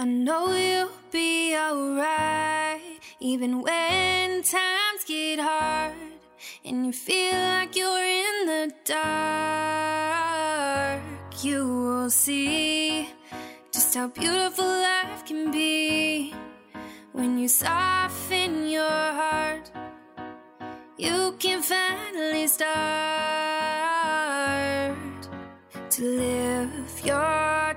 I know you'll be alright, even when times get hard and you feel like you're in the dark. You will see just how beautiful life can be when you soften your heart. You can finally start to live your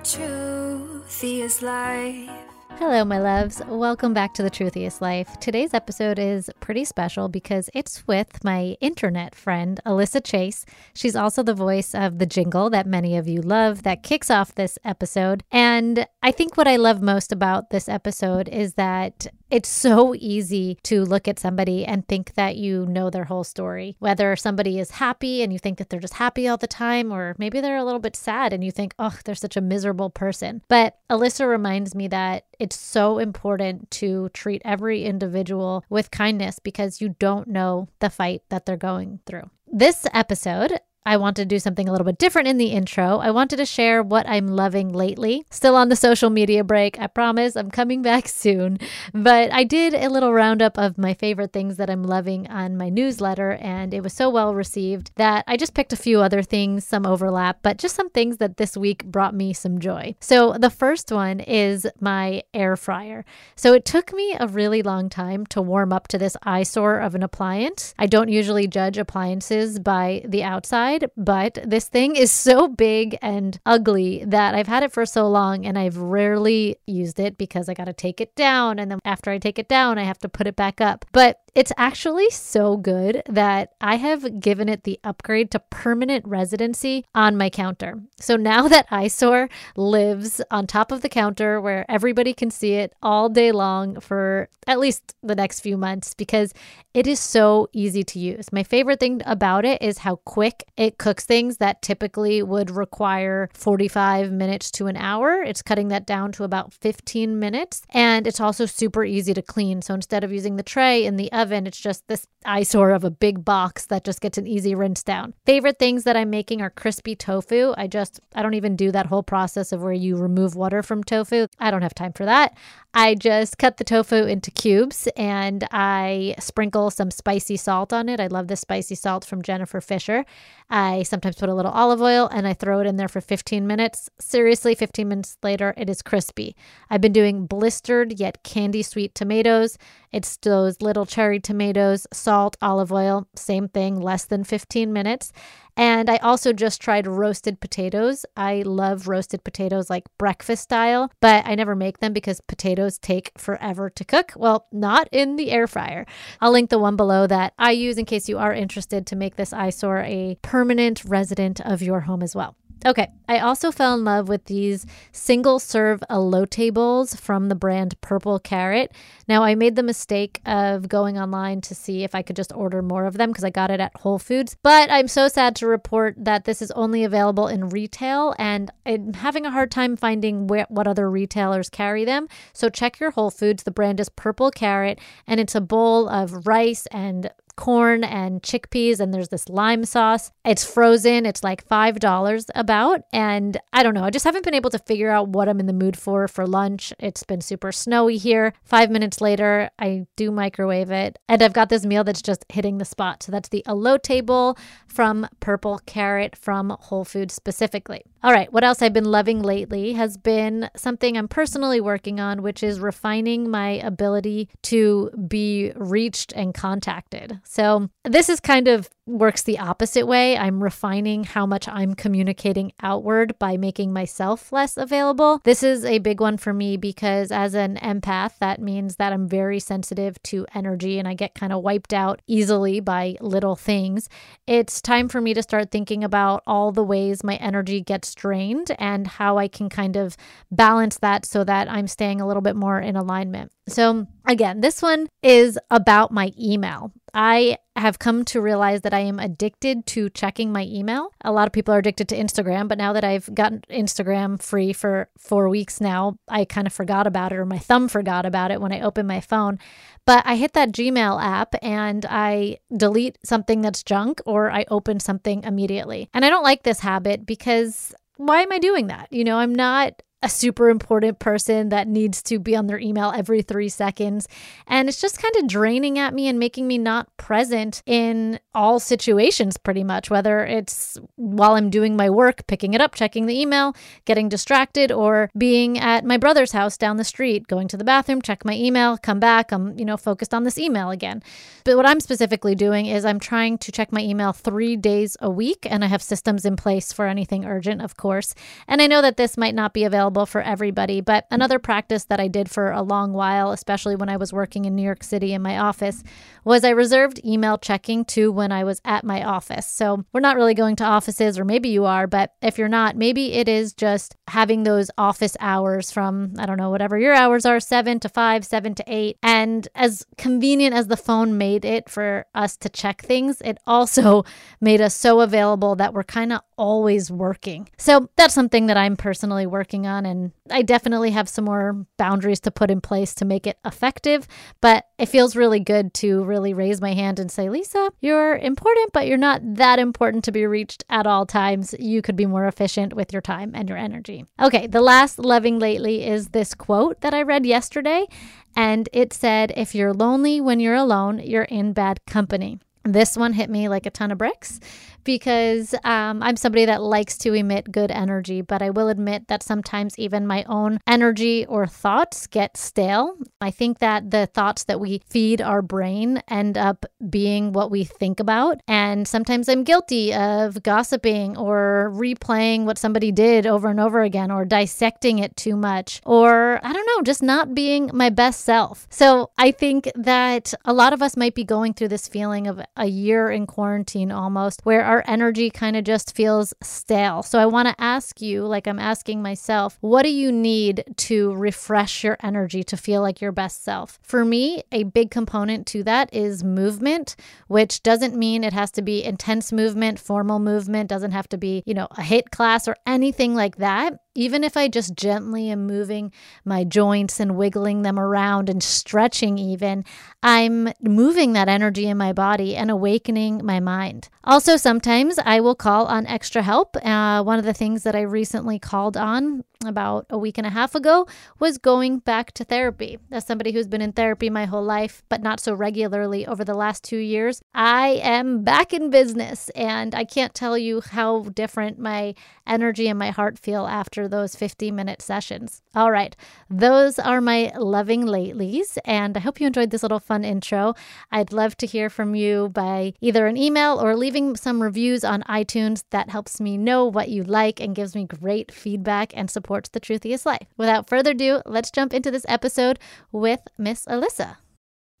truthiest life. Hello, my loves. Welcome back to The Truthiest Life. Today's episode is pretty special because it's with my internet friend, Alyssa Chase. She's also the voice of the jingle that many of you love that kicks off this episode. And I think what I love most about this episode is that it's so easy to look at somebody and think that you know their whole story. Whether somebody is happy and you think that they're just happy all the time, or maybe they're a little bit sad and you think, oh, they're such a miserable person. But Alyssa reminds me that it's so important to treat every individual with kindness because you don't know the fight that they're going through. This episode, I wanted to do something a little bit different in the intro. I wanted to share what I'm loving lately. Still on the social media break, I promise I'm coming back soon. But I did a little roundup of my favorite things that I'm loving on my newsletter, and it was so well received that I just picked a few other things, some overlap, but just some things that this week brought me some joy. So the first one is my air fryer. So it took me a really long time to warm up to this eyesore of an appliance. I don't usually judge appliances by the outside but this thing is so big and ugly that I've had it for so long and I've rarely used it because I got to take it down. And then after I take it down, I have to put it back up. But it's actually so good that I have given it the upgrade to permanent residency on my counter. So now that eyesore lives on top of the counter where everybody can see it all day long for at least the next few months because it is so easy to use. My favorite thing about it is how quick it cooks things that typically would require 45 minutes to an hour. It's cutting that down to about 15 minutes. And it's also super easy to clean. So instead of using the tray in the oven, it's just this eyesore of a big box that just gets an easy rinse down. Favorite things that I'm making are crispy tofu. I just, I don't even do that whole process of where you remove water from tofu. I don't have time for that. I just cut the tofu into cubes and I sprinkle some spicy salt on it. I love the spicy salt from Jennifer Fisher. I sometimes put a little olive oil and I throw it in there for 15 minutes. Seriously, 15 minutes later, it is crispy. I've been doing blistered yet candy sweet tomatoes. It's those little cherry tomatoes, salt, olive oil, same thing, less than 15 minutes. And I also just tried roasted potatoes. I love roasted potatoes like breakfast style, but I never make them because potatoes take forever to cook. Well, not in the air fryer. I'll link the one below that I use in case you are interested to make this eyesore a permanent resident of your home as well. Okay, I also fell in love with these single serve elote bowls from the brand Purple Carrot. Now, I made the mistake of going online to see if I could just order more of them because I got it at Whole Foods, but I'm so sad to report that this is only available in retail and I'm having a hard time finding where, what other retailers carry them. So check your Whole Foods. The brand is Purple Carrot and it's a bowl of rice and corn and chickpeas, and there's this lime sauce. It's frozen. It's like $5 about. And I don't know. I just haven't been able to figure out what I'm in the mood for for lunch. It's been super snowy here. Five minutes later, I do microwave it, and I've got this meal that's just hitting the spot. So that's the elote bowl from Purple Carrot from Whole Foods specifically. All right, what else I've been loving lately has been something I'm personally working on, which is refining my ability to be reached and contacted. So, this is kind of works the opposite way. I'm refining how much I'm communicating outward by making myself less available. This is a big one for me because as an empath, that means that I'm very sensitive to energy and I get kind of wiped out easily by little things. It's time for me to start thinking about all the ways my energy gets drained and how I can kind of balance that so that I'm staying a little bit more in alignment. So, again, this one is about my email. I have come to realize that I am addicted to checking my email. A lot of people are addicted to Instagram, but now that I've gotten Instagram free for four weeks now, I kind of forgot about it, or my thumb forgot about it when I opened my phone. But I hit that Gmail app and I delete something that's junk or I open something immediately. And I don't like this habit because why am I doing that? You know, I'm not a super important person that needs to be on their email every three seconds. And it's just kind of draining at me and making me not present in all situations, pretty much, whether it's while I'm doing my work, picking it up, checking the email, getting distracted, or being at my brother's house down the street, going to the bathroom, check my email, come back. I'm, you know, focused on this email again. But what I'm specifically doing is I'm trying to check my email three days a week, and I have systems in place for anything urgent, of course. And I know that this might not be available available for everybody. But another practice that I did for a long while, especially when I was working in New York City in my office, was I reserved email checking to when I was at my office. So we're not really going to offices, or maybe you are, but if you're not, maybe it is just having those office hours from, I don't know, whatever your hours are, seven to five, seven to eight. And as convenient as the phone made it for us to check things, it also made us so available that we're kind of always working. So that's something that I'm personally working on. And I definitely have some more boundaries to put in place to make it effective. But it feels really good to really raise my hand and say, Lisa, you're important, but you're not that important to be reached at all times. You could be more efficient with your time and your energy. Okay, the last loving lately is this quote that I read yesterday. And it said, If you're lonely when you're alone, you're in bad company. This one hit me like a ton of bricks because um, I'm somebody that likes to emit good energy, but I will admit that sometimes even my own energy or thoughts get stale. I think that the thoughts that we feed our brain end up being what we think about. And sometimes I'm guilty of gossiping or replaying what somebody did over and over again or dissecting it too much or I don't know, just not being my best self. So I think that a lot of us might be going through this feeling of a year in quarantine almost where our energy kind of just feels stale. So I want to ask you, like I'm asking myself, what do you need to refresh your energy to feel like your best self? For me, a big component to that is movement, which doesn't mean it has to be intense movement, formal movement, doesn't have to be, you know, a HIIT class or anything like that. Even if I just gently am moving my joints and wiggling them around and stretching, even, I'm moving that energy in my body and awakening my mind. Also, sometimes I will call on extra help. Uh, one of the things that I recently called on about a week and a half ago was going back to therapy. As somebody who's been in therapy my whole life, but not so regularly over the last two years, I am back in business. And I can't tell you how different my energy and my heart feel after those 50 minute sessions. All right, those are my loving latelys. And I hope you enjoyed this little fun intro. I'd love to hear from you by either an email or leaving some reviews on iTunes. That helps me know what you like and gives me great feedback and supports the truthiest life. Without further ado, let's jump into this episode with Miss Alyssa.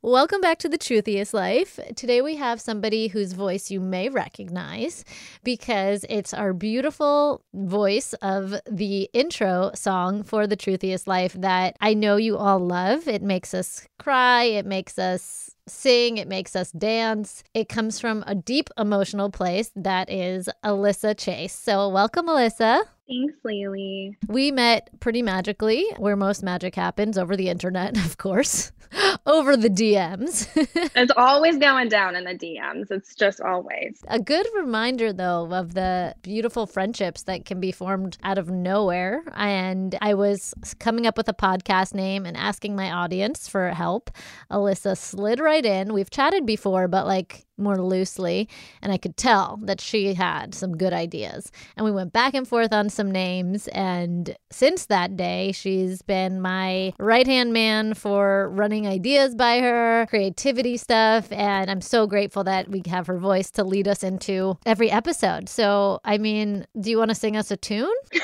Welcome back to the Truthiest Life. Today we have somebody whose voice you may recognize because it's our beautiful voice of the intro song for the Truthiest Life that I know you all love. It makes us cry, it makes us sing, it makes us dance. It comes from a deep emotional place that is Alyssa Chase. So, welcome, Alyssa. Thanks, Laylee. We met pretty magically, where most magic happens over the internet, of course, over the DMs. it's always going down in the DMs. It's just always. A good reminder, though, of the beautiful friendships that can be formed out of nowhere. And I was coming up with a podcast name and asking my audience for help. Alyssa slid right in. We've chatted before, but like more loosely, and I could tell that she had some good ideas. And we went back and forth on some names. And since that day, she's been my right hand man for running ideas by her, creativity stuff. And I'm so grateful that we have her voice to lead us into every episode. So, I mean, do you want to sing us a tune?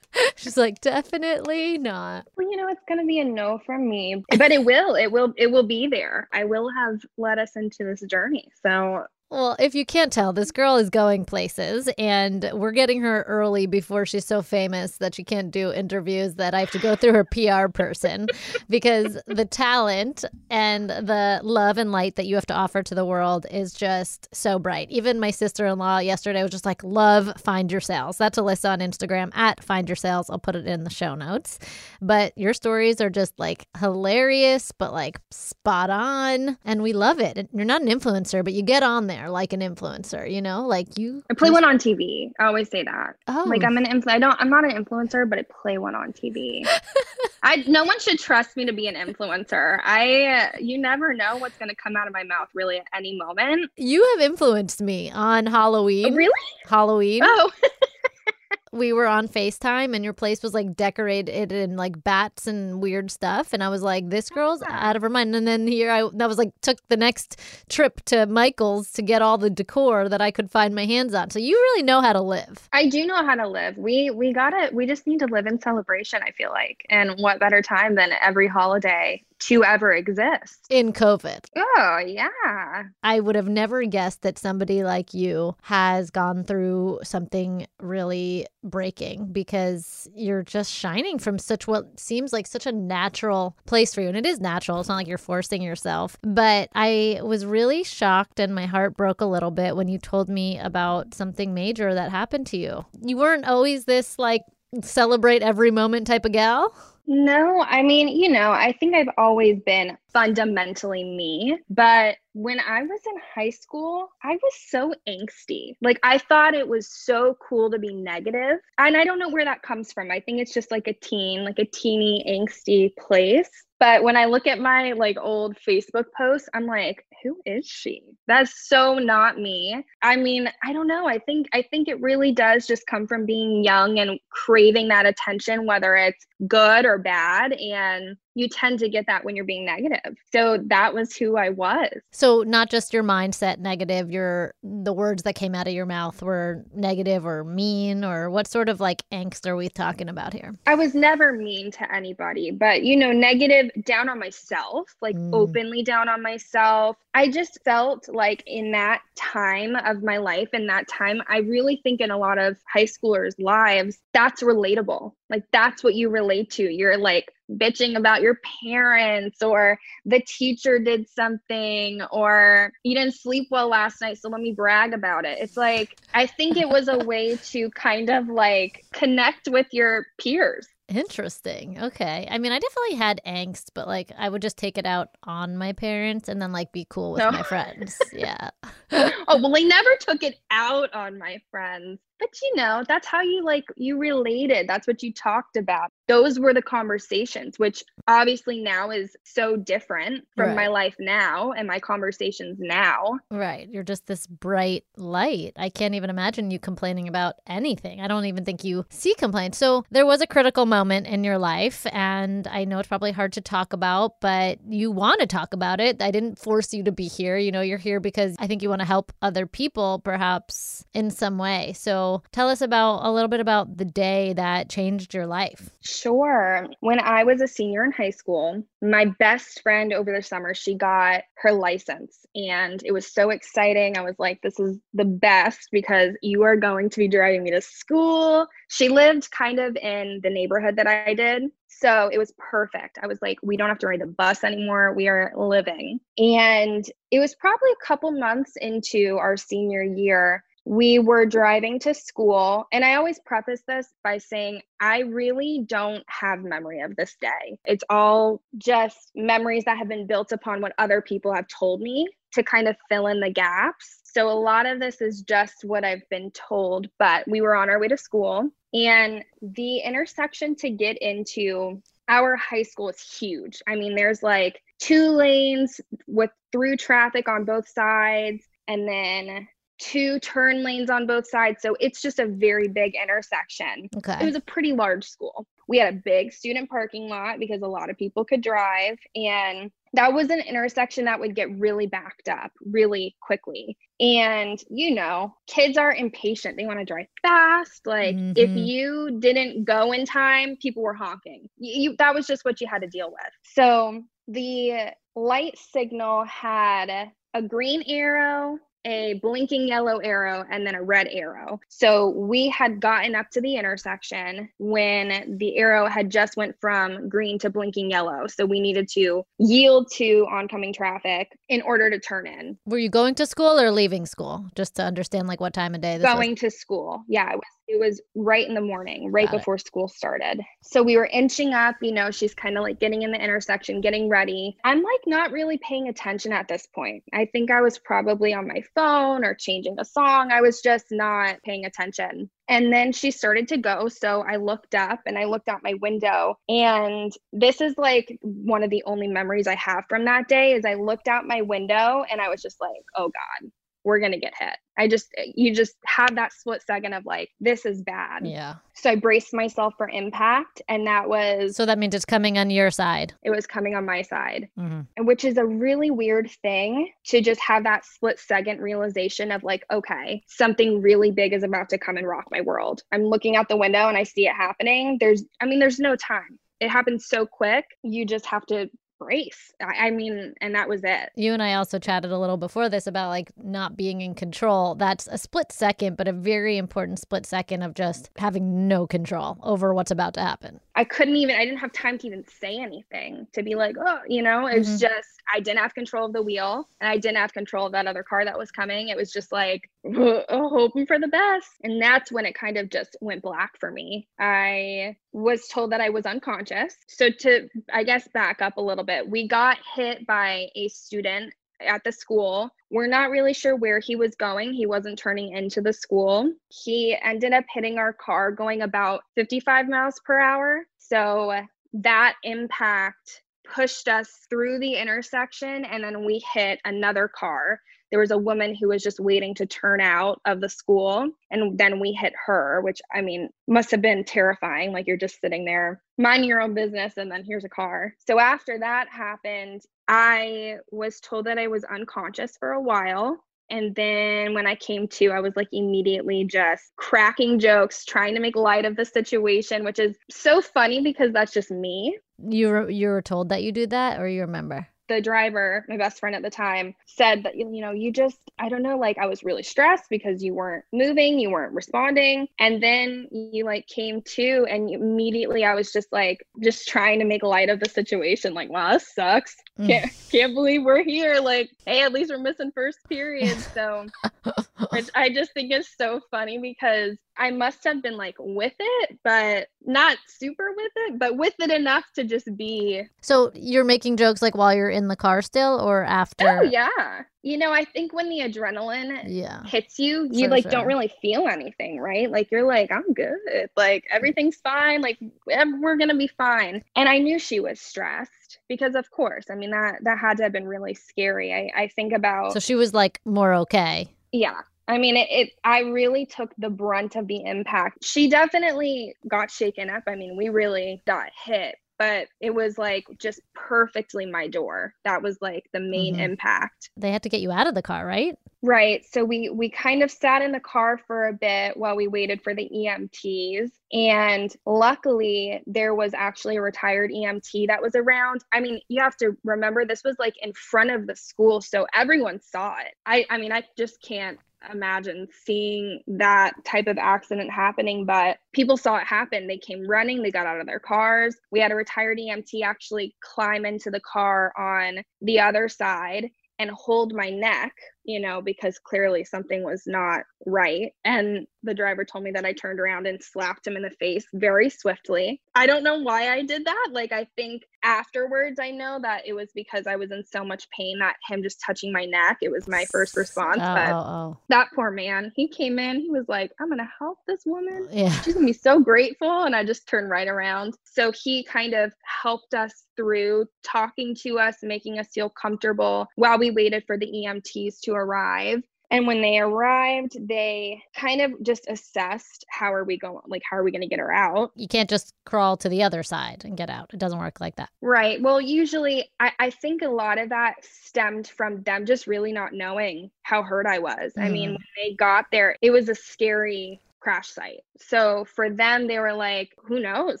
She's like, definitely not. You know, it's gonna be a no from me, but it will. It will. It will be there. I will have led us into this journey. So well, if you can't tell, this girl is going places, and we're getting her early before she's so famous that she can't do interviews. That I have to go through her PR person because the talent and the love and light that you have to offer to the world is just so bright. Even my sister in law yesterday was just like, Love Find Your Sales. That's Alyssa on Instagram at Find Your Sales. I'll put it in the show notes. But your stories are just like hilarious, but like spot on. And we love it. You're not an influencer, but you get on there there like an influencer, you know? Like you I play one on TV. I always say that. Oh. Like I'm an influ- I don't I'm not an influencer, but I play one on TV. I no one should trust me to be an influencer. I you never know what's going to come out of my mouth really at any moment. You have influenced me on Halloween. Oh, really? Halloween. Oh. we were on FaceTime and your place was like decorated in like bats and weird stuff. And I was like, this girl's ah. out of her mind. And then here I that was like took the next trip to Michael's to get all the decor that I could find my hands on. So you really know how to live. I do know how to live. We we gotta we just need to live in celebration, I feel like. And what better time than every holiday to ever exist in COVID. Oh, yeah. I would have never guessed that somebody like you has gone through something really breaking because you're just shining from such what seems like such a natural place for you. And it is natural, it's not like you're forcing yourself. But I was really shocked and my heart broke a little bit when you told me about something major that happened to you. You weren't always this like celebrate every moment type of gal. No, I mean, you know, I think I've always been fundamentally me. But when I was in high school, I was so angsty. Like, I thought it was so cool to be negative. And I don't know where that comes from. I think it's just like a teen, like a teeny, angsty place. But when I look at my like old Facebook posts, I'm like, who is she? That's so not me. I mean, I don't know. I think I think it really does just come from being young and craving that attention, whether it's good or bad. And you tend to get that when you're being negative. So that was who I was. So not just your mindset negative, your the words that came out of your mouth were negative or mean or what sort of like angst are we talking about here? I was never mean to anybody, but you know, negative down on myself, like mm. openly down on myself. I just felt like in that time of my life in that time, I really think in a lot of high schoolers' lives, that's relatable. Like that's what you relate to. You're like bitching about your parents or the teacher did something or you didn't sleep well last night so let me brag about it it's like i think it was a way to kind of like connect with your peers Interesting. Okay. I mean, I definitely had angst, but like I would just take it out on my parents and then like be cool with No. my friends. Yeah. oh well i never took it out on my friends but you know that's how you like you related that's what you talked about those were the conversations which obviously now is so different from my life now and my conversations now Right. You're just this bright light. I can't even imagine you complaining about anything. I don't even think you see complaints. So there was a critical moment in your life, and I know it's probably hard to talk about, but you want to talk about it. I didn't force you to be here. You know, you're here because I think you want to help other people, perhaps in some way. So tell us about a little bit about the day that changed your life. Sure. When I was a senior in high school, my best friend over the summer, she got her license and it was so exciting. I was like, this is the best because you are going to be driving me to school. She lived kind of in the neighborhood that I did. So it was perfect. I was like, we don't have to ride the bus anymore. We are living. And it was probably a couple months into our senior year we were driving to school and i always preface this by saying i really don't have memory of this day. It's all just memories that have been built upon what other people have told me to kind of fill in the gaps. So a lot of this is just what i've been told but we were on our way to school and the intersection to get into our high school is huge. I mean there's like two lanes with through traffic on both sides and then two turn lanes on both sides. So it's just a very big intersection. Okay. It was a pretty large school. We had a big student parking lot because a lot of people could drive. And that was an intersection that would get really backed up really quickly. And, you know, kids are impatient. They want to drive fast. Like, if Mhm. you didn't go in time, people were honking. You, you, that was just what you had to deal with. So the light signal had a green arrow, a blinking yellow arrow, and then a red arrow. So we had gotten up to the intersection when the arrow had just went from green to blinking yellow. So we needed to yield to oncoming traffic in order to turn in. Were you going to school or leaving school? Just to understand like what time of day this was. going to school. Yeah, it was it was right in the morning, right Got it. before school started. So we were inching up, you know, she's kind of like getting in the intersection, getting ready. I'm like not really paying attention at this point. I think I was probably on my phone or changing a song. I was just not paying attention. And then she started to go. So I looked up and I looked out my window. And this is like one of the only memories I have from that day is I looked out my window and I was just like, oh God, we're going to get hit. I just, you just have that split second of like, this is bad. Yeah. So I braced myself for impact. And that was, So that means it's coming on your side. it was coming on my side hmm and which is a really weird thing to just have that split second realization of like okay something really big is about to come and rock my world i'm looking out the window and i see it happening there's i mean there's no time it happens so quick you just have to brace i, I mean and that was it You and I also chatted a little before this about like not being in control. That's a split second, but a very important split second of just having no control over what's about to happen. I couldn't even, I didn't have time to even say anything to be like, oh, you know, it was Mhm. just, I didn't have control of the wheel and I didn't have control of that other car that was coming. It was just like, oh, hoping for the best. And that's when it kind of just went black for me. I was told that I was unconscious. So, to, I guess, back up a little bit, we got hit by a student at the school. We're not really sure where he was going. He wasn't turning into the school. He ended up hitting our car going about 55 miles per hour. So that impact pushed us through the intersection and then we hit another car. There was a woman who was just waiting to turn out of the school and then we hit her, which I mean must have been terrifying. Like you're just sitting there, mind your own business, and then here's a car. So after that happened, I was told that I was unconscious for a while. And then when I came to, I was like immediately just cracking jokes, trying to make light of the situation, which is so funny because that's just me. You were, you were told that you do that, or you remember? The driver, my best friend at the time, said that, you know, you just, I don't know, like I was really stressed because you weren't moving, you weren't responding. And then you like came to, and immediately I was just like, just trying to make light of the situation. Like, wow, this sucks. Mm. Can't, can't believe we're here. Like, hey, at least we're missing first period. So, which I just think is so funny because I must have been like with it, but not super with it, but with it enough to just be. So you're making jokes like while you're in the car still or after? Oh, yeah. You know, I think when the adrenaline Yeah. hits you, you like sure. don't really feel anything, right? Like you're like, I'm good. Like everything's fine. Like we're gonna be fine. And I knew she was stressed because, of course, I mean that that had to have been really scary. I I think about So she was like more okay. yeah. I mean, it, it. I really took the brunt of the impact. She definitely got shaken up. I mean, we really got hit, but it was like just perfectly my door. That was like the main Mhm. impact. They had to get you out of the car, right? Right. So we we kind of sat in the car for a bit while we waited for the EMTs. And luckily there was actually a retired EMT that was around. I mean, you have to remember this was like in front of the school, so everyone saw it. I I mean, I just can't imagine seeing that type of accident happening, but people saw it happen. They came running, they got out of their cars. We had a retired EMT actually climb into the car on the other side and hold my neck, you know, because clearly something was not right. And the driver told me that I turned around and slapped him in the face very swiftly. I don't know why I did that. Like, I think afterwards, I know that it was because I was in so much pain that him just touching my neck, it was my first response. Oh, but oh, that poor man, he came in, he was like, I'm going to help this woman oh. Yeah. she's gonna be so grateful and i just turned right around so he kind of helped us through talking to us making us feel comfortable while we waited for the emts to arrive and when they arrived they kind of just assessed how are we going like how are we going to get her out You can't just crawl to the other side and get out. It doesn't work like that. right well usually I, I think a lot of that stemmed from them just really not knowing how hurt i was i mean Mm. when they got there it was a scary crash site. So for them, they were like, who knows?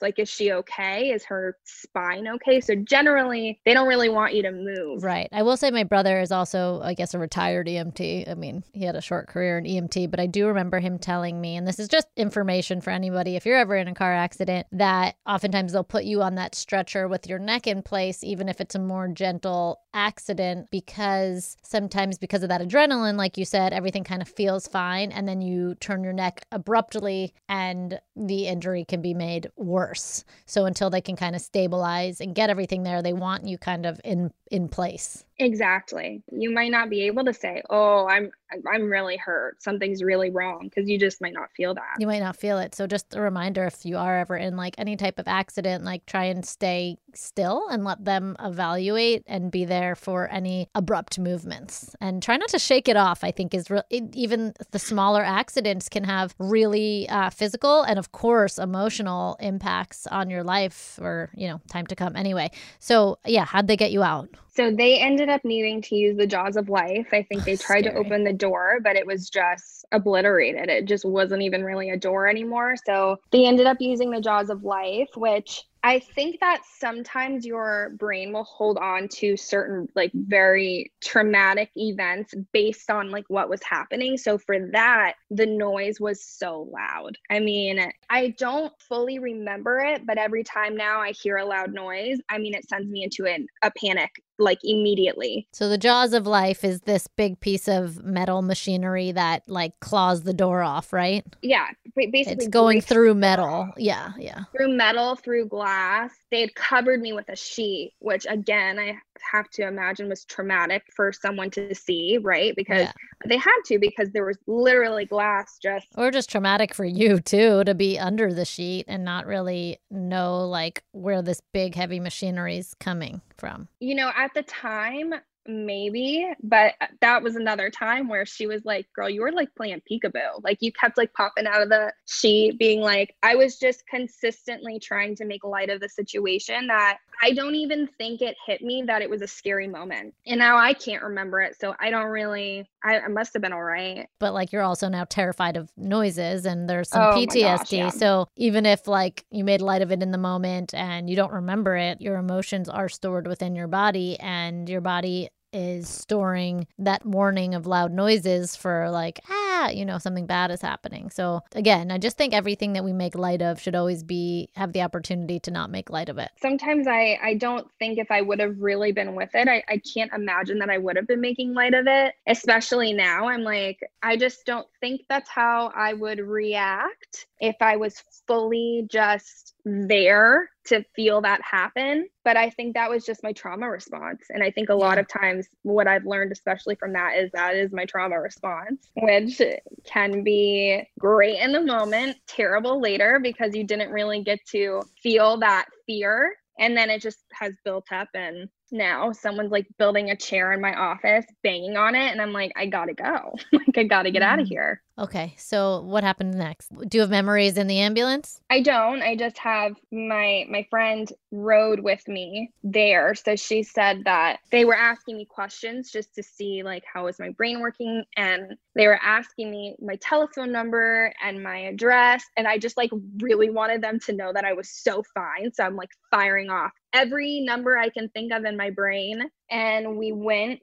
Like, is she okay? Is her spine okay? So generally, they don't really want you to move. Right. I will say my brother is also, I guess, a retired EMT. I mean, he had a short career in EMT, but I do remember him telling me, and this is just information for anybody if you're ever in a car accident, that oftentimes they'll put you on that stretcher with your neck in place, even if it's a more gentle accident, because sometimes because of that adrenaline, like you said, everything kind of feels fine. And then you turn your neck abruptly and the injury can be made worse. So until they can kind of stabilize and get everything there, they want you kind of in in place. Exactly. You might not be able to say, "Oh, I'm I'm really hurt. Something's really wrong," because you just might not feel that. You might not feel it. So just a reminder if you are ever in like any type of accident, like try and stay still and let them evaluate and be there for any abrupt movements. And try not to shake it off, I think is real even the smaller accidents can have really uh, physical and of course emotional impacts on your life or, you know, time to come anyway. So, yeah, how'd they get you out? So they ended up needing to use the jaws of life. I think oh, they tried to open the door, but it was just obliterated. It just wasn't even really a door anymore. So they ended up using the jaws of life, which I think that sometimes your brain will hold on to certain like very traumatic events based on like what was happening. So for that, the noise was so loud. I mean, I don't fully remember it, but every time now I hear a loud noise, I mean, it sends me into an, a panic like immediately. So the jaws of life is this big piece of metal machinery that like claws the door off, right? Yeah, basically It's going through metal. Yeah, yeah. through metal, through glass. They had covered me with a sheet, which again, I have to imagine was traumatic for someone to see, right? Because Yeah. they had to, because there was literally glass just Or just traumatic for you too to be under the sheet and not really know like where this big heavy machinery is coming from. you know, at the time, maybe, but that was another time where she was like, Girl, you were like playing peekaboo. Like you kept like popping out of the sheet, being like, I was just consistently trying to make light of the situation that I don't even think it hit me that it was a scary moment. And now I can't remember it. So I don't really, I, I must have been all right. But like you're also now terrified of noises and there's some Oh PTSD. gosh, yeah. So even if like you made light of it in the moment and you don't remember it, your emotions are stored within your body and your body is storing that warning of loud noises for like ah you know something bad is happening. So again i just think everything that we make light of should always be have the opportunity to not make light of it. Sometimes i i don't think if i would have really been with it i, I can't imagine that i would have been making light of it especially now. I'm like i just don't think that's how i would react if i was fully just there to feel that happen. But I think that was just my trauma response. And I think a lot of times what I've learned, especially from that, is that is my trauma response, which can be great in the moment, terrible later because you didn't really get to feel that fear. And then it just has built up and now someone's like building a chair in my office banging on it and i'm like i gotta go. Like i gotta get out of mm. here. Okay so what happened next? Do you have memories in the ambulance? I don't. I just have my my friend rode with me there. So she said that they were asking me questions just to see like how was my brain working and they were asking me my telephone number and my address and i just like really wanted them to know that i was so fine. So i'm like firing off every number I can think of in my brain. And we went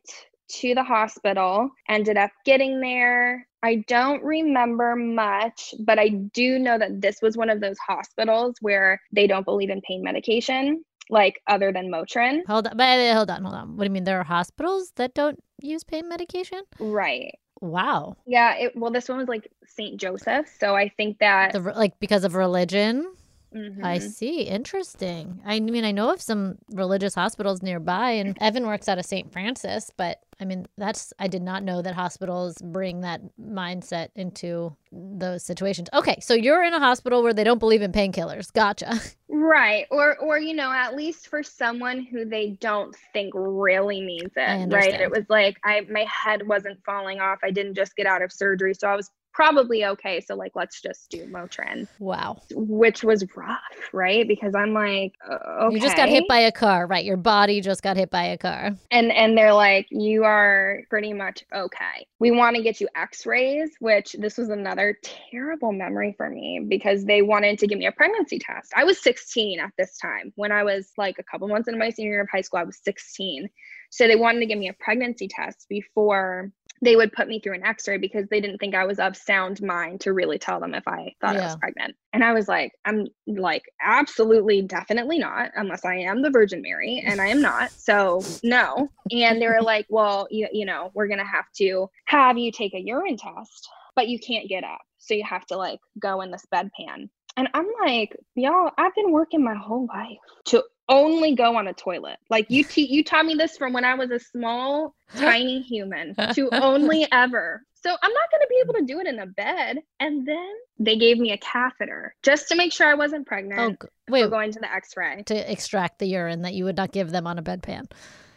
to the hospital, ended up getting there. I don't remember much, but I do know that this was one of those hospitals where they don't believe in pain medication, like other than Motrin. Hold on, but hold on, hold on. What do you mean? There are hospitals that don't use pain medication? Right. Wow. Yeah. It, well, this one was like St. Joseph, so I think that the, like because of religion. Mm-hmm. I see. Interesting. I mean, I know of some religious hospitals nearby, and Evan works out of St. Francis, but I mean, that's, I did not know that hospitals bring that mindset into those situations. Okay. So you're in a hospital where they don't believe in painkillers. Gotcha. Right. Or, or, you know, at least for someone who they don't think really needs it. Right. It was like, I, my head wasn't falling off. I didn't just get out of surgery. So I was probably okay. So like, let's just do Motrin. Wow. Which was rough, right? Because I'm like, okay. You just got hit by a car, right? Your body just got hit by a car. And and they're like, you are pretty much okay. We want to get you X-rays, which this was another terrible memory for me because they wanted to give me a pregnancy test. I was 16 at this time. When I was like a couple months into my senior year of high school, I was 16. So they wanted to give me a pregnancy test before they would put me through an x-ray because they didn't think I was of sound mind to really tell them if I thought yeah. I was pregnant. And I was like, I'm like absolutely definitely not unless I am the Virgin Mary and I am not. So, no. And they were like, well, you, you know, we're going to have to have you take a urine test, but you can't get up. So you have to like go in this bedpan. And I'm like, y'all, I've been working my whole life to only go on a toilet. Like you te- you taught me this from when I was a small tiny human to only ever. So I'm not going to be able to do it in a bed. And then they gave me a catheter just to make sure I wasn't pregnant. Oh, wait, going to the X-ray to extract the urine that you would not give them on a bedpan.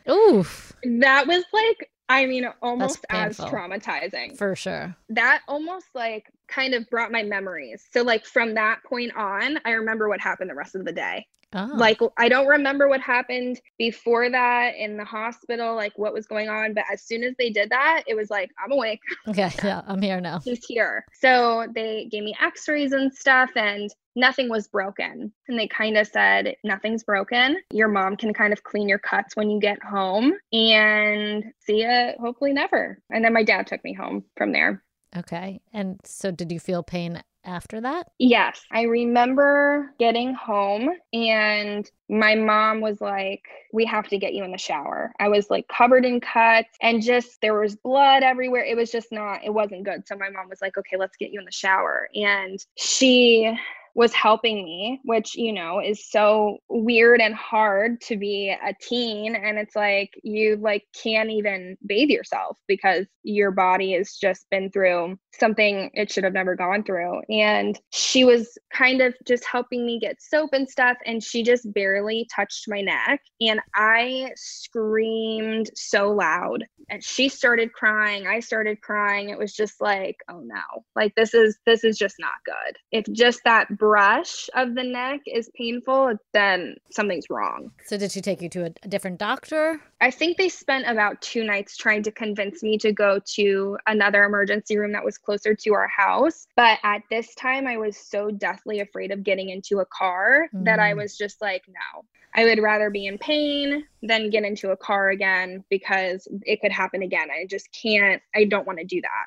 Oof. That was like I mean, almost as traumatizing. For sure. That almost like kind of brought my memories. So, like, from that point on, I remember what happened the rest of the day. Oh. Like I don't remember what happened before that in the hospital, like what was going on. But as soon as they did that, it was like, I'm awake. Okay, yeah, I'm here now. He's here. So they gave me x-rays and stuff and nothing was broken. And they kind of said, nothing's broken. Your mom can kind of clean your cuts when you get home and see you hopefully never. And then my dad took me home from there. Okay. And so did you feel pain after that? Yes. I remember getting home and my mom was like, We have to get you in the shower. I was like covered in cuts and just there was blood everywhere. It was just not, it wasn't good. So my mom was like, Okay, let's get you in the shower. And she was helping me, which, you know, is so weird and hard to be a teen. And it's like you like can't even bathe yourself because your body has just been through something it should have never gone through. And she was kind of just helping me get soap and stuff. And she just barely touched my neck. And I screamed so loud. And she started crying. I started crying. It was just like, oh no, like this is this is just not good. If just that brush of the neck is painful, then something's wrong. So, did she take you to a, a different doctor? I think they spent about two nights trying to convince me to go to another emergency room that was closer to our house. But at this time, I was so deathly afraid of getting into a car mm. that I mm. was just like, no, I would rather be in pain than get into a car again because it could happen again. I just can't, I don't want to do that.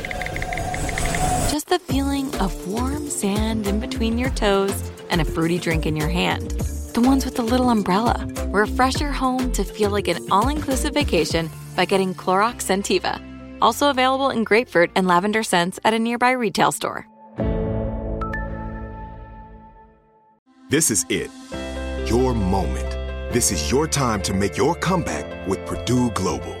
just the feeling of warm sand in between your toes and a fruity drink in your hand. The ones with the little umbrella. Refresh your home to feel like an all inclusive vacation by getting Clorox Scentiva. Also available in grapefruit and lavender scents at a nearby retail store. This is it. Your moment. This is your time to make your comeback with Purdue Global.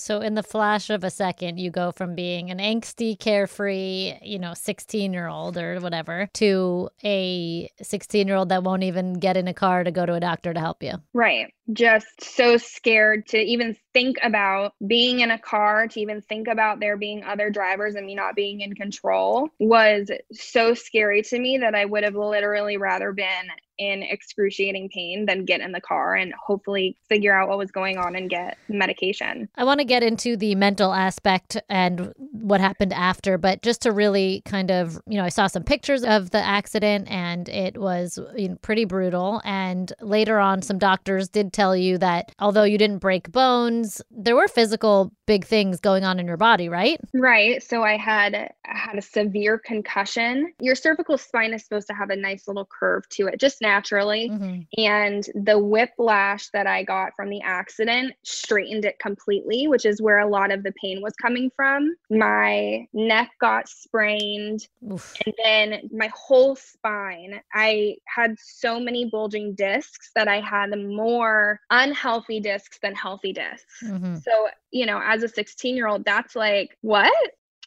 So, in the flash of a second, you go from being an angsty, carefree, you know, 16 year old or whatever to a 16 year old that won't even get in a car to go to a doctor to help you. Right. Just so scared to even think about being in a car, to even think about there being other drivers and me not being in control was so scary to me that I would have literally rather been in excruciating pain than get in the car and hopefully figure out what was going on and get medication. I want to get into the mental aspect and what happened after, but just to really kind of, you know, I saw some pictures of the accident and it was you know, pretty brutal. And later on, some doctors did tell you that although you didn't break bones, there were physical big things going on in your body, right? Right. So I had I had a severe concussion. Your cervical spine is supposed to have a nice little curve to it, just naturally. Mm-hmm. And the whiplash that I got from the accident straightened it completely, which is where a lot of the pain was coming from. My neck got sprained, Oof. and then my whole spine. I had so many bulging discs that I had more unhealthy discs than healthy discs. Mm-hmm. So, you know, as a 16 year old, that's like, what?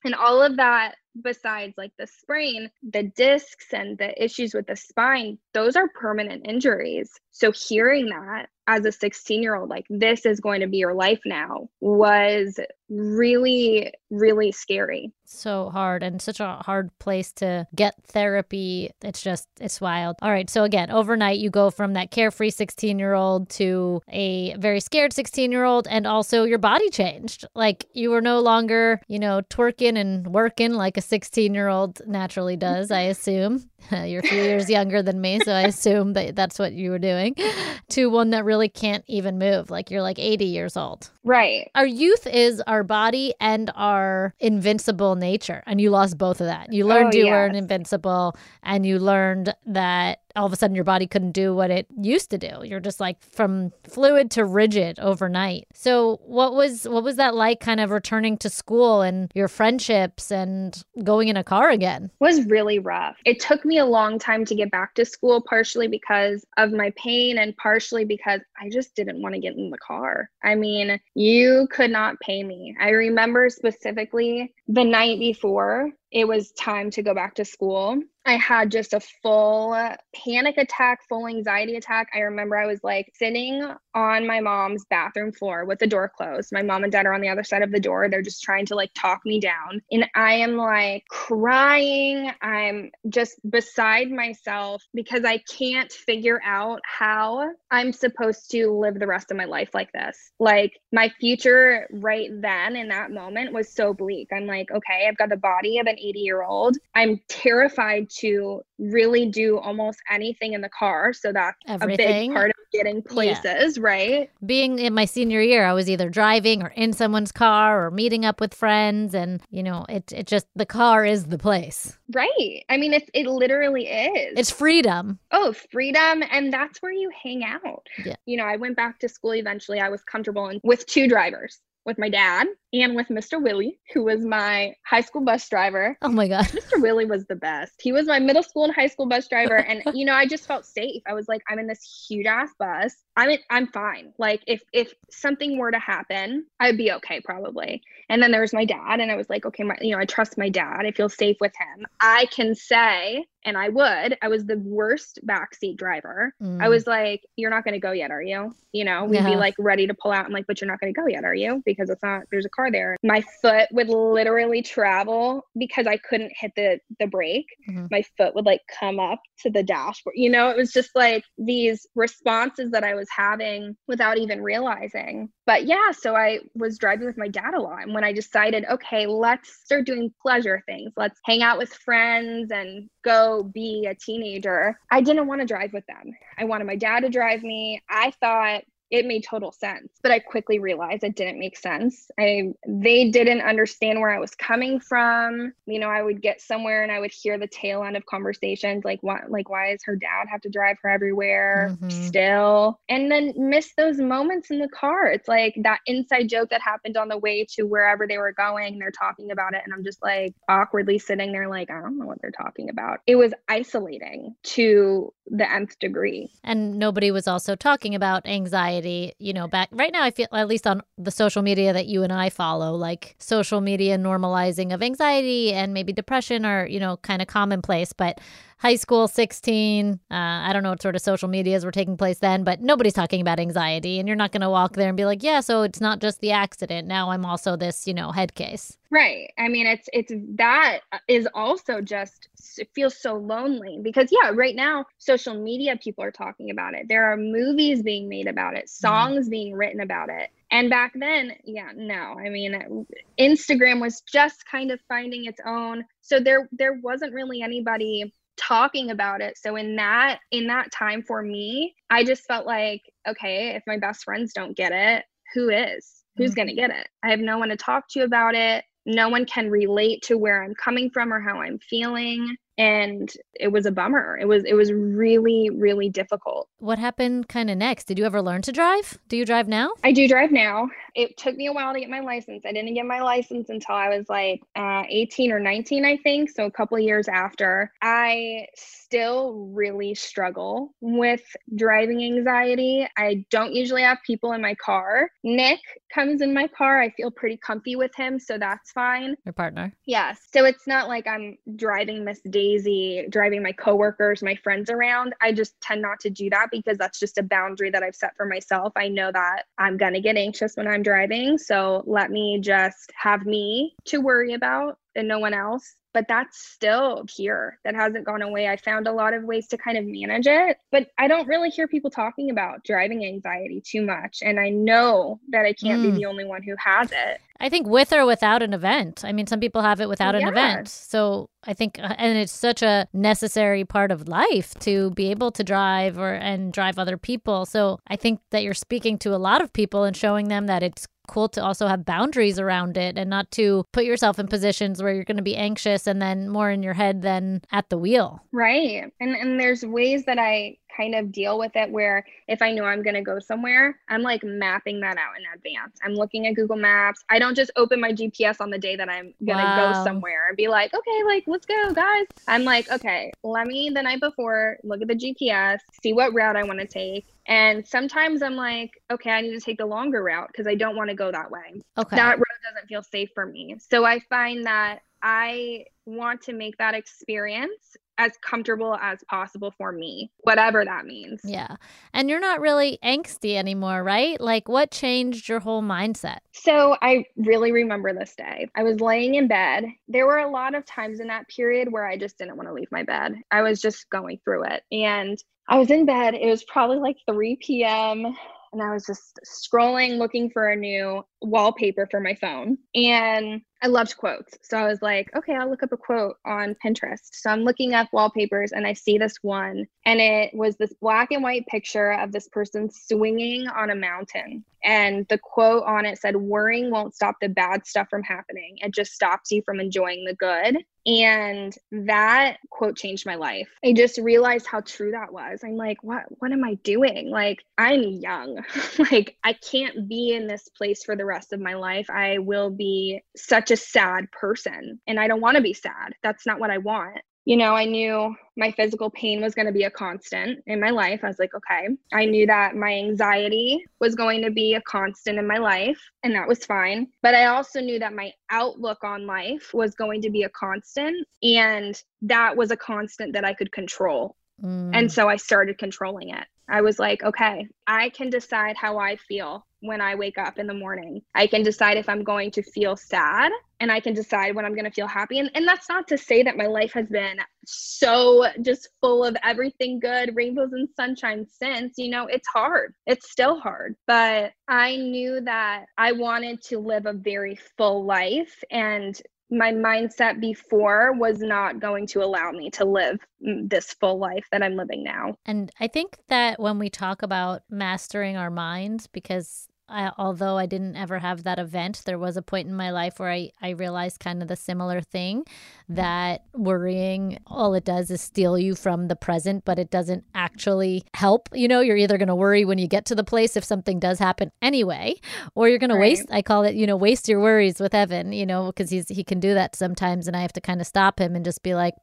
And all of that besides like the sprain, the discs and the issues with the spine, those are permanent injuries. So hearing that as a 16 year old like this is going to be your life now was really really scary. So hard and such a hard place to get therapy. It's just it's wild. All right so again overnight you go from that carefree 16 year old to a very scared 16 year old and also your body changed. Like you were no longer you know twerking and working like a 16 year old naturally does i assume you're a few years younger than me so i assume that that's what you were doing to one that really can't even move like you're like 80 years old right our youth is our body and our invincible nature. And you lost both of that. You learned Oh, you were yes. invincible and you learned that all of a sudden your body couldn't do what it used to do. You're just like from fluid to rigid overnight. So what was what was that like kind of returning to school and your friendships and going in a car again? was really rough. It took me a long time to get back to school, partially because of my pain and partially because I just didn't want to get in the car. I mean, you could not pay me. I remember specifically the night before it was time to go back to school. I had just a full panic attack, full anxiety attack. I remember I was like sitting on my mom's bathroom floor with the door closed. My mom and dad are on the other side of the door. They're just trying to like talk me down. And I am like crying. I'm just beside myself because I can't figure out how I'm supposed to live the rest of my life like this. Like my future right then in that moment was so bleak. I'm like, okay, I've got the body of an 80 year old. I'm terrified to really do almost anything in the car. So that's a big part of getting places, right? being in my senior year, I was either driving or in someone's car or meeting up with friends. And, you know, it, it just, the car is the place. Right. I mean, it's it literally is. It's freedom. oh, freedom, and that's where you hang out. Yeah. You know, I went back to school eventually. I was comfortable in, with two drivers, with my dad and with Mr. Willie, who was my high school bus driver. Oh my God. Mr. Willie was the best. He was my middle school and high school bus driver, and you know, I just felt safe. I was like, I'm in this huge ass bus. I'm I'm fine. Like if if something were to happen, I'd be okay probably. And then there was my dad, and I was like, okay, my you know, I trust my dad. I feel safe with him. I can say, and I would. I was the worst backseat driver. I Mm. was like, you're not going to go yet, are you? You know, we'd be like ready to pull out. I'm like, but you're not going to go yet, are you? Because it's not. There's a car there. My foot would literally travel because I couldn't hit the the brake. Mhm. My foot would like come up to the dashboard. You know, it was just like these responses that I was having without even realizing. But yeah, so I was driving with my dad a lot. And when I decided, okay, let's start doing pleasure things, let's hang out with friends and go be a teenager, I didn't want to drive with them. I wanted my dad to drive me. I thought it made total sense but i quickly realized it didn't make sense. I they didn't understand where i was coming from. You know i would get somewhere and i would hear the tail end of conversations like what like why does her dad have to drive her everywhere Mhm. still? And then miss those moments in the car. It's like that inside joke that happened on the way to wherever they were going they're talking about it and i'm just like awkwardly sitting there like i don't know what they're talking about. It was isolating to the nth degree. And nobody was also talking about anxiety you know back right now i feel at least on the social media that you and i follow like social media normalizing of anxiety and maybe depression are you know kind of commonplace but high school 16 uh, i don't know what sort of social medias were taking place then but nobody's talking about anxiety and you're not going to walk there and be like yeah so it's not just the accident. Now i'm also this you know head case. Right. I mean, it's it's that is also just it feels so lonely because yeah, right now social media people are talking about it. There are movies being made about it, songs being written about it. And back then, yeah, no. I mean, Instagram was just kind of finding its own. So there there wasn't really anybody talking about it. So in that in that time for me, I just felt like, okay, if my best friends don't get it, who is? Who's Mhm. going to get it? I have no one to talk to about it no one can relate to where I'm coming from or how I'm feeling and it was a bummer. It was it was really really difficult. what happened kind of next did you ever learn to drive do you drive now I do drive now. It took me a while to get my license. I didn't get my license until I was like uh, 18 or 19, I think. So a couple of years after. I still really struggle with driving anxiety. I don't usually have people in my car. Nick comes in my car. I feel pretty comfy with him, so that's fine. your partner Yes. So it's not like I'm driving Miss lazy driving my coworkers, my friends around. I just tend not to do that because that's just a boundary that I've set for myself. I know that I'm going to get anxious when I'm driving. So let me just have me to worry about and no one else but that's still here. That hasn't gone away. I found a lot of ways to kind of manage it, but I don't really hear people talking about driving anxiety too much. And I know that I can't mm. be the only one who has it. I think with or without an event. I mean, some people have it without an event. So I think, uh, and it's such a necessary part of life to be able to drive or and drive other people. So I think that you're speaking to a lot of people and showing them that it's cool to also have boundaries around it and not to put yourself in positions where you're going to be anxious and then more in your head than at the wheel. Right. And and there's ways that I kind of deal with it where if I know I'm going to go somewhere, I'm like mapping that out in advance. I'm looking at Google Maps. I don't just open my GPS on the day that I'm going to wow. go somewhere and be like, okay, like, let's go, guys. I'm like, okay, let me the night before look at the GPS, see what route I want to take. And sometimes I'm like, okay, I need to take the longer route because I don't want to go that way. Okay. That road doesn't feel safe for me. So I find that I want to make that experience as comfortable as possible for me, whatever that means. Yeah. And you're not really angsty anymore, right? Like, what changed your whole mindset? So, I really remember this day. I was laying in bed. There were a lot of times in that period where I just didn't want to leave my bed. I was just going through it. And I was in bed. It was probably like 3 p.m and I was just scrolling looking for a new wallpaper for my phone. And I loved quotes. So I was like, okay, I'll look up a quote on Pinterest. So I'm looking up wallpapers and I see this one. And it was this black and white picture of this person swinging on a mountain. And the quote on it said, Worrying won't stop the bad stuff from happening. It just stops you from enjoying the good. And that quote changed my life. I just realized how true that was. I'm like, what what am I doing? Like, I'm young. like, I can't be in this place for the rest of my life. I will be such a sad person. And I don't want to be sad. That's not what I want you know, I knew my physical pain was going to be a constant in my life. I was like, okay. I knew that my anxiety was going to be a constant in my life, and that was fine. But I also knew that my outlook on life was going to be a constant, and that was a constant that I could control. Mm. And so I started controlling it. I was like, okay, I can decide how I feel when I wake up in the morning. I can decide if I'm going to feel sad and I can decide when I'm going to feel happy. And, and that's not to say that my life has been so just full of everything good, rainbows and sunshine since. You know, it's hard. It's still hard. But I knew that I wanted to live a very full life. And my mindset before was not going to allow me to live this full life that I'm living now. And I think that when we talk about mastering our minds, because I, although I didn't ever have that event, there was a point in my life where I, I realized kind of the similar thing that worrying, all it does is steal you from the present, but it doesn't actually help. You know, you're either going to worry when you get to the place if something does happen anyway, or you're going right. to waste, I call it, you know, waste your worries with Evan, you know, because he's, he can do that sometimes. And I have to kind of stop him and just be like,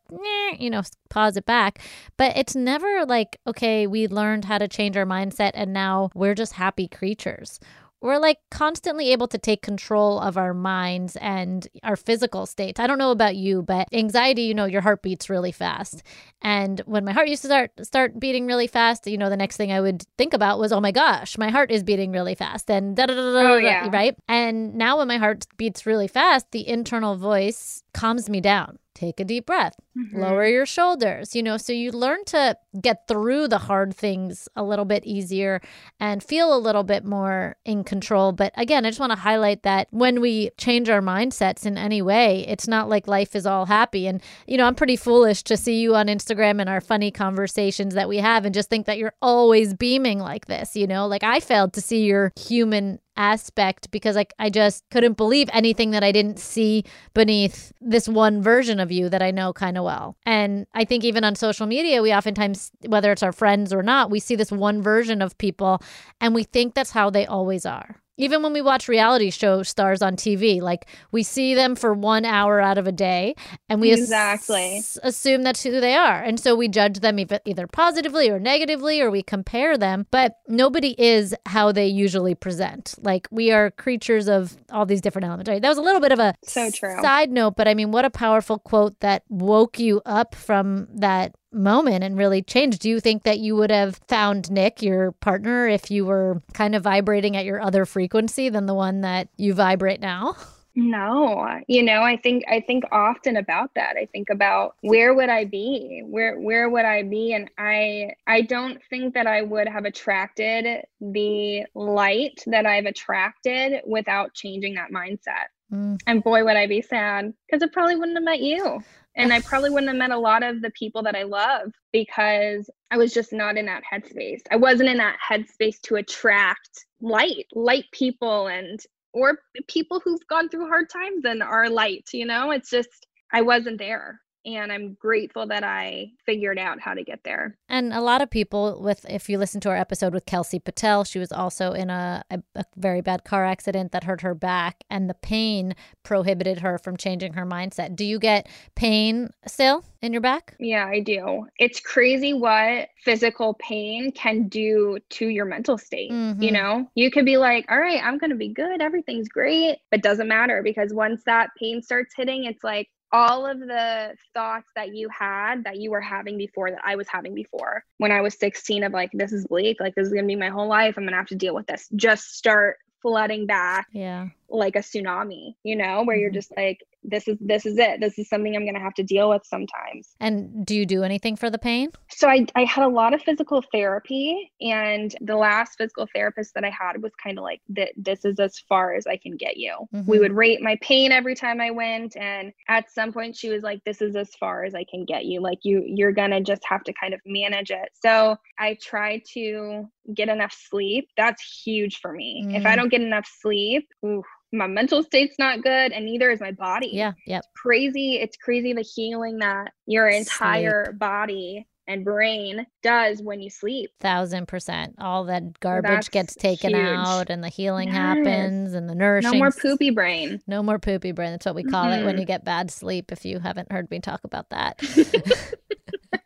you know, pause it back. But it's never like, okay, we learned how to change our mindset and now we're just happy creatures we're like constantly able to take control of our minds and our physical states. I don't know about you, but anxiety, you know, your heart beats really fast. And when my heart used to start start beating really fast, you know, the next thing I would think about was, oh my gosh, my heart is beating really fast, and da da da da, oh, yeah. right. And now when my heart beats really fast, the internal voice calms me down take a deep breath, mm-hmm. lower your shoulders, you know, so you learn to get through the hard things a little bit easier and feel a little bit more in control. But again, I just want to highlight that when we change our mindsets in any way, it's not like life is all happy. And, you know, I'm pretty foolish to see you on Instagram and our funny conversations that we have and just think that you're always beaming like this, you know, like I failed to see your human aspect because like I just couldn't believe anything that I didn't see beneath this one version of you that I know kind of well. And I think even on social media, we oftentimes, whether it's our friends or not, we see this one version of people and we think that's how they always are Even when we watch reality show stars on TV, like we see them for one hour out of a day and we Exactly. as- assume that's who they are. And so we judge them eith- either positively or negatively or we compare them, but nobody is how they usually present. Like we are creatures of all these different elements. Right? That was a little bit of a So true. side note, but I mean, what a powerful quote that woke you up from that moment and really changed. Do you think that you would have found Nick, your partner, if you were kind of vibrating at your other frequency than the one that you vibrate now? No, you know, I think I think often about that. I think about where would I be? Where where would I be? And I I don't think that I would have attracted the light that I've attracted without changing that mindset. Mm. And boy, would I be sad because I probably wouldn't have met you. And I probably wouldn't have met a lot of the people that I love because I was just not in that headspace. I wasn't in that headspace to attract light, light people and or people who've gone through hard times and are light, you know? It's just I wasn't there. And I'm grateful that I figured out how to get there. And a lot of people, with if you listen to our episode with Kelsey Patel, she was also in a, a, a very bad car accident that hurt her back, and the pain prohibited her from changing her mindset. Do you get pain still in your back? Yeah, I do. It's crazy what physical pain can do to your mental state. You Mhm. know, you could be like, all right, I'm going to be good. Everything's great. But doesn't matter because once that pain starts hitting, it's like all of the thoughts that you had that you were having before that I was having before when I was 16 of like, this is bleak. Like, this is going to be my whole life. I'm going to have to deal with this. Just start flooding back Yeah. like a tsunami, you know, where you're Mhm. just like, this is this is it. This is something I'm gonna have to deal with sometimes. And do you do anything for the pain? So I I had a lot of physical therapy and the last physical therapist that I had was kind of like that this is as far as I can get you. We Mhm. would rate my pain every time I went and at some point she was like this is as far as I can get you. Like you you're gonna just have to kind of manage it. So I try to get enough sleep. That's huge for me. If I Mm. don't get enough sleep, ooh, my mental state's not good and neither is my body Yeah. Yep. crazy it's crazy the healing that your entire body and brain does when you sleep Thousand percent. All that garbage That's gets taken huge. out and the healing Yes. happens and the nourishing. no more poopy brain No more poopy brain. That's what we call it when you get bad sleep, if you haven't heard me talk about that.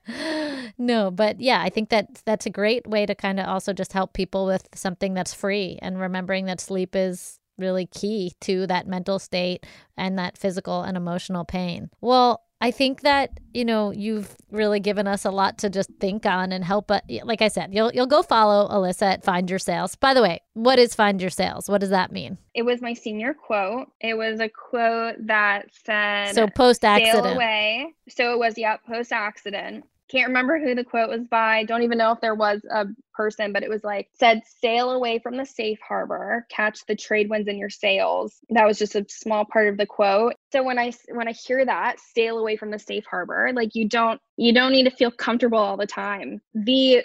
no, but yeah, I think that that's a great way to kind of also just help people with something that's free and remembering that sleep is really key to that mental state and that physical and emotional pain. Well, I think that, you know, you've really given us a lot to just think on and help uh, like I said, you'll you'll go follow Alyssa at Find Your Sails. By the way, what is Find Your Sails? What does that mean? it was my senior quote it was a quote that said So post accident. away so it was yeah post accident can't remember who the quote was by don't even know if there was a person but it was like said sail away from the safe harbor catch the trade winds in your sails that was just a small part of the quote so when i when i hear that sail away from the safe harbor like you don't you don't need to feel comfortable all the time the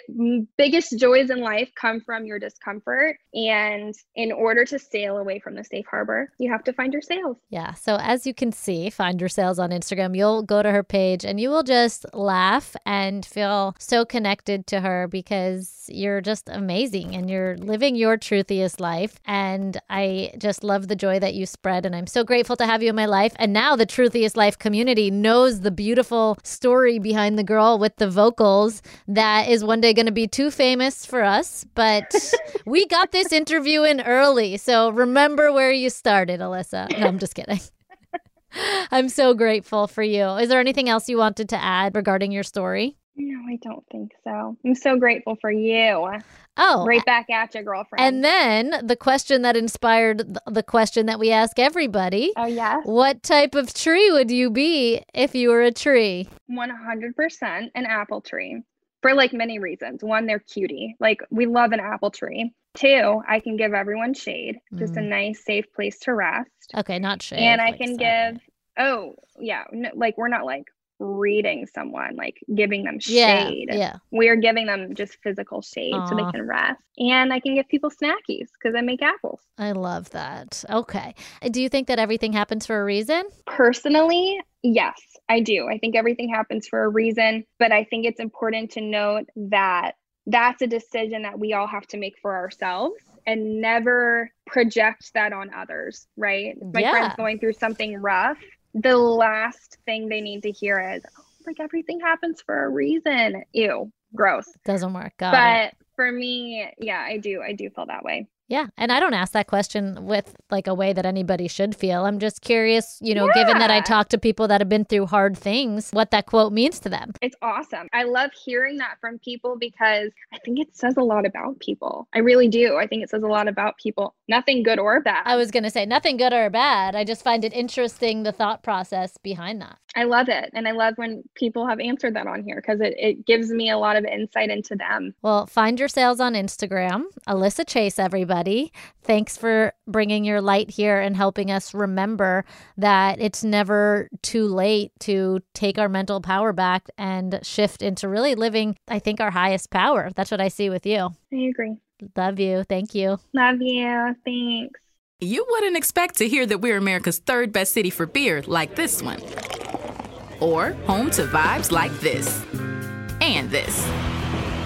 biggest joys in life come from your discomfort and in order to sail away from the safe harbor you have to find your sails Yeah. So as you can see, find your sails on Instagram. You'll go to her page and you will just laugh and feel so connected to her because you're just amazing and you're living your truthiest life. And I just love the joy that you spread. And I'm so grateful to have you in my life. And now the truthiest life community knows the beautiful story behind the girl with the vocals that is one day going to be too famous for us. But we got this interview in early. So remember where you started, Alyssa. No, I'm just kidding. I'm so grateful for you. Is there anything else you wanted to add regarding your story? No i don't think so i'm so grateful for you Oh, right back at you girlfriend and then the question that inspired the question that we ask everybody oh yes What type of tree would you be if you were a tree? 100% an apple tree for like many reasons. One, they're cutie. Like we love an apple tree. Two, I can give everyone shade, just a Mm. nice, safe place to rest. Okay, not shade. and I like can sunlight. give, oh, yeah, no, like we're not like reading someone, like giving them shade. yeah. We're giving them just physical shade so they can rest. And I can give people snackies because I make apples. I love that. Okay. Do you think that everything happens for a reason? Personally, yes, I do. I think everything happens for a reason, but I think it's important to note that that's a decision that we all have to make for ourselves and never project that on others, right? My Yeah. friend's going through something rough. The last thing they need to hear is, oh, like everything happens for a reason. Ew, gross. Doesn't work. Got it. but for me, yeah, I do. I do feel that way. Yeah. And I don't ask that question with like a way that anybody should feel. I'm just curious, you know, given that I talk to people that have been through hard things, what that quote means to them. It's awesome. I love hearing that from people because I think it says a lot about people. I really do. I think it says a lot about people, nothing good or bad. I was going to say nothing good or bad. I just find it interesting the thought process behind that. I love it. And I love when people have answered that on here because it, it gives me a lot of insight into them. Well, find your sails on Instagram. Alyssa Chase, everybody. Thanks for bringing your light here and helping us remember that it's never too late to take our mental power back and shift into really living, I think, our highest power. That's what I see with you. I agree. Love you. Thank you. Love you. Thanks. You wouldn't expect to hear that we're America's third best city for beer like this one. Or home to vibes like this. And this.